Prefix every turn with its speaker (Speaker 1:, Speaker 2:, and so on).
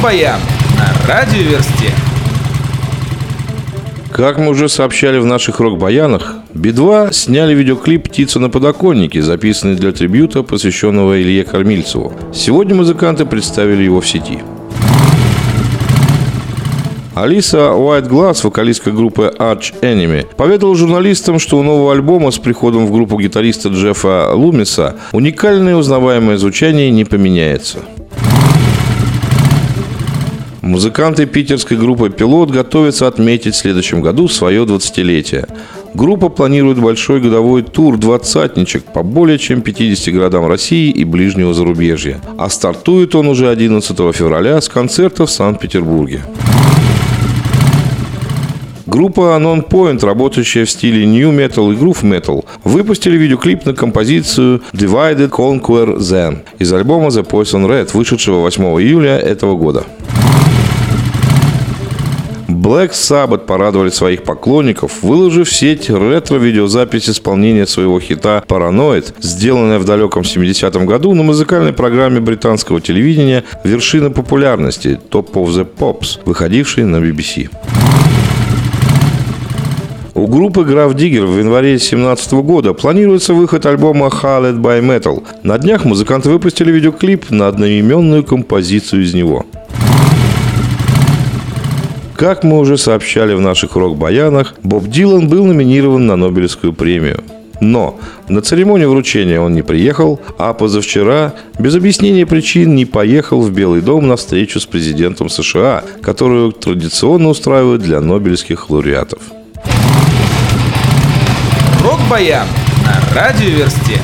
Speaker 1: Рок-баян на радиоверсте.
Speaker 2: Как мы уже сообщали в наших рок-баянах, Би-2 сняли видеоклип «Птица на подоконнике», записанный для трибюта, посвященного Илье Кормильцеву. Сегодня музыканты представили его в сети. Алиса Glass, вокалистка группы Arch Enemy, поведала журналистам, что у нового альбома с приходом в группу гитариста Джеффа Лумиса уникальное узнаваемое звучание не поменяется. Музыканты питерской группы «Пилот» готовятся отметить в следующем году свое 20-летие. Группа планирует большой годовой тур «Двадцатничек» по более чем 50 городам России и ближнего зарубежья. А стартует он уже 11 февраля с концерта в Санкт-Петербурге. Группа Non-Point, работающая в стиле New Metal и Groove Metal, выпустили видеоклип на композицию Divided Conquer Zen из альбома The Poison Red, вышедшего 8 июля этого года. Black Sabbath порадовали своих поклонников, выложив в сеть ретро-видеозапись исполнения своего хита «Параноид», сделанная в далеком 70-м году на музыкальной программе британского телевидения «Вершина популярности» Top of the Pops, выходившей на BBC. У группы Graf Digger в январе 2017 года планируется выход альбома Haled by Metal. На днях музыканты выпустили видеоклип на одноименную композицию из него. Как мы уже сообщали в наших рок-баянах, Боб Дилан был номинирован на Нобелевскую премию. Но на церемонию вручения он не приехал, а позавчера, без объяснения причин, не поехал в Белый дом на встречу с президентом США, которую традиционно устраивают для нобелевских лауреатов.
Speaker 1: Рок-баян на радиоверсте.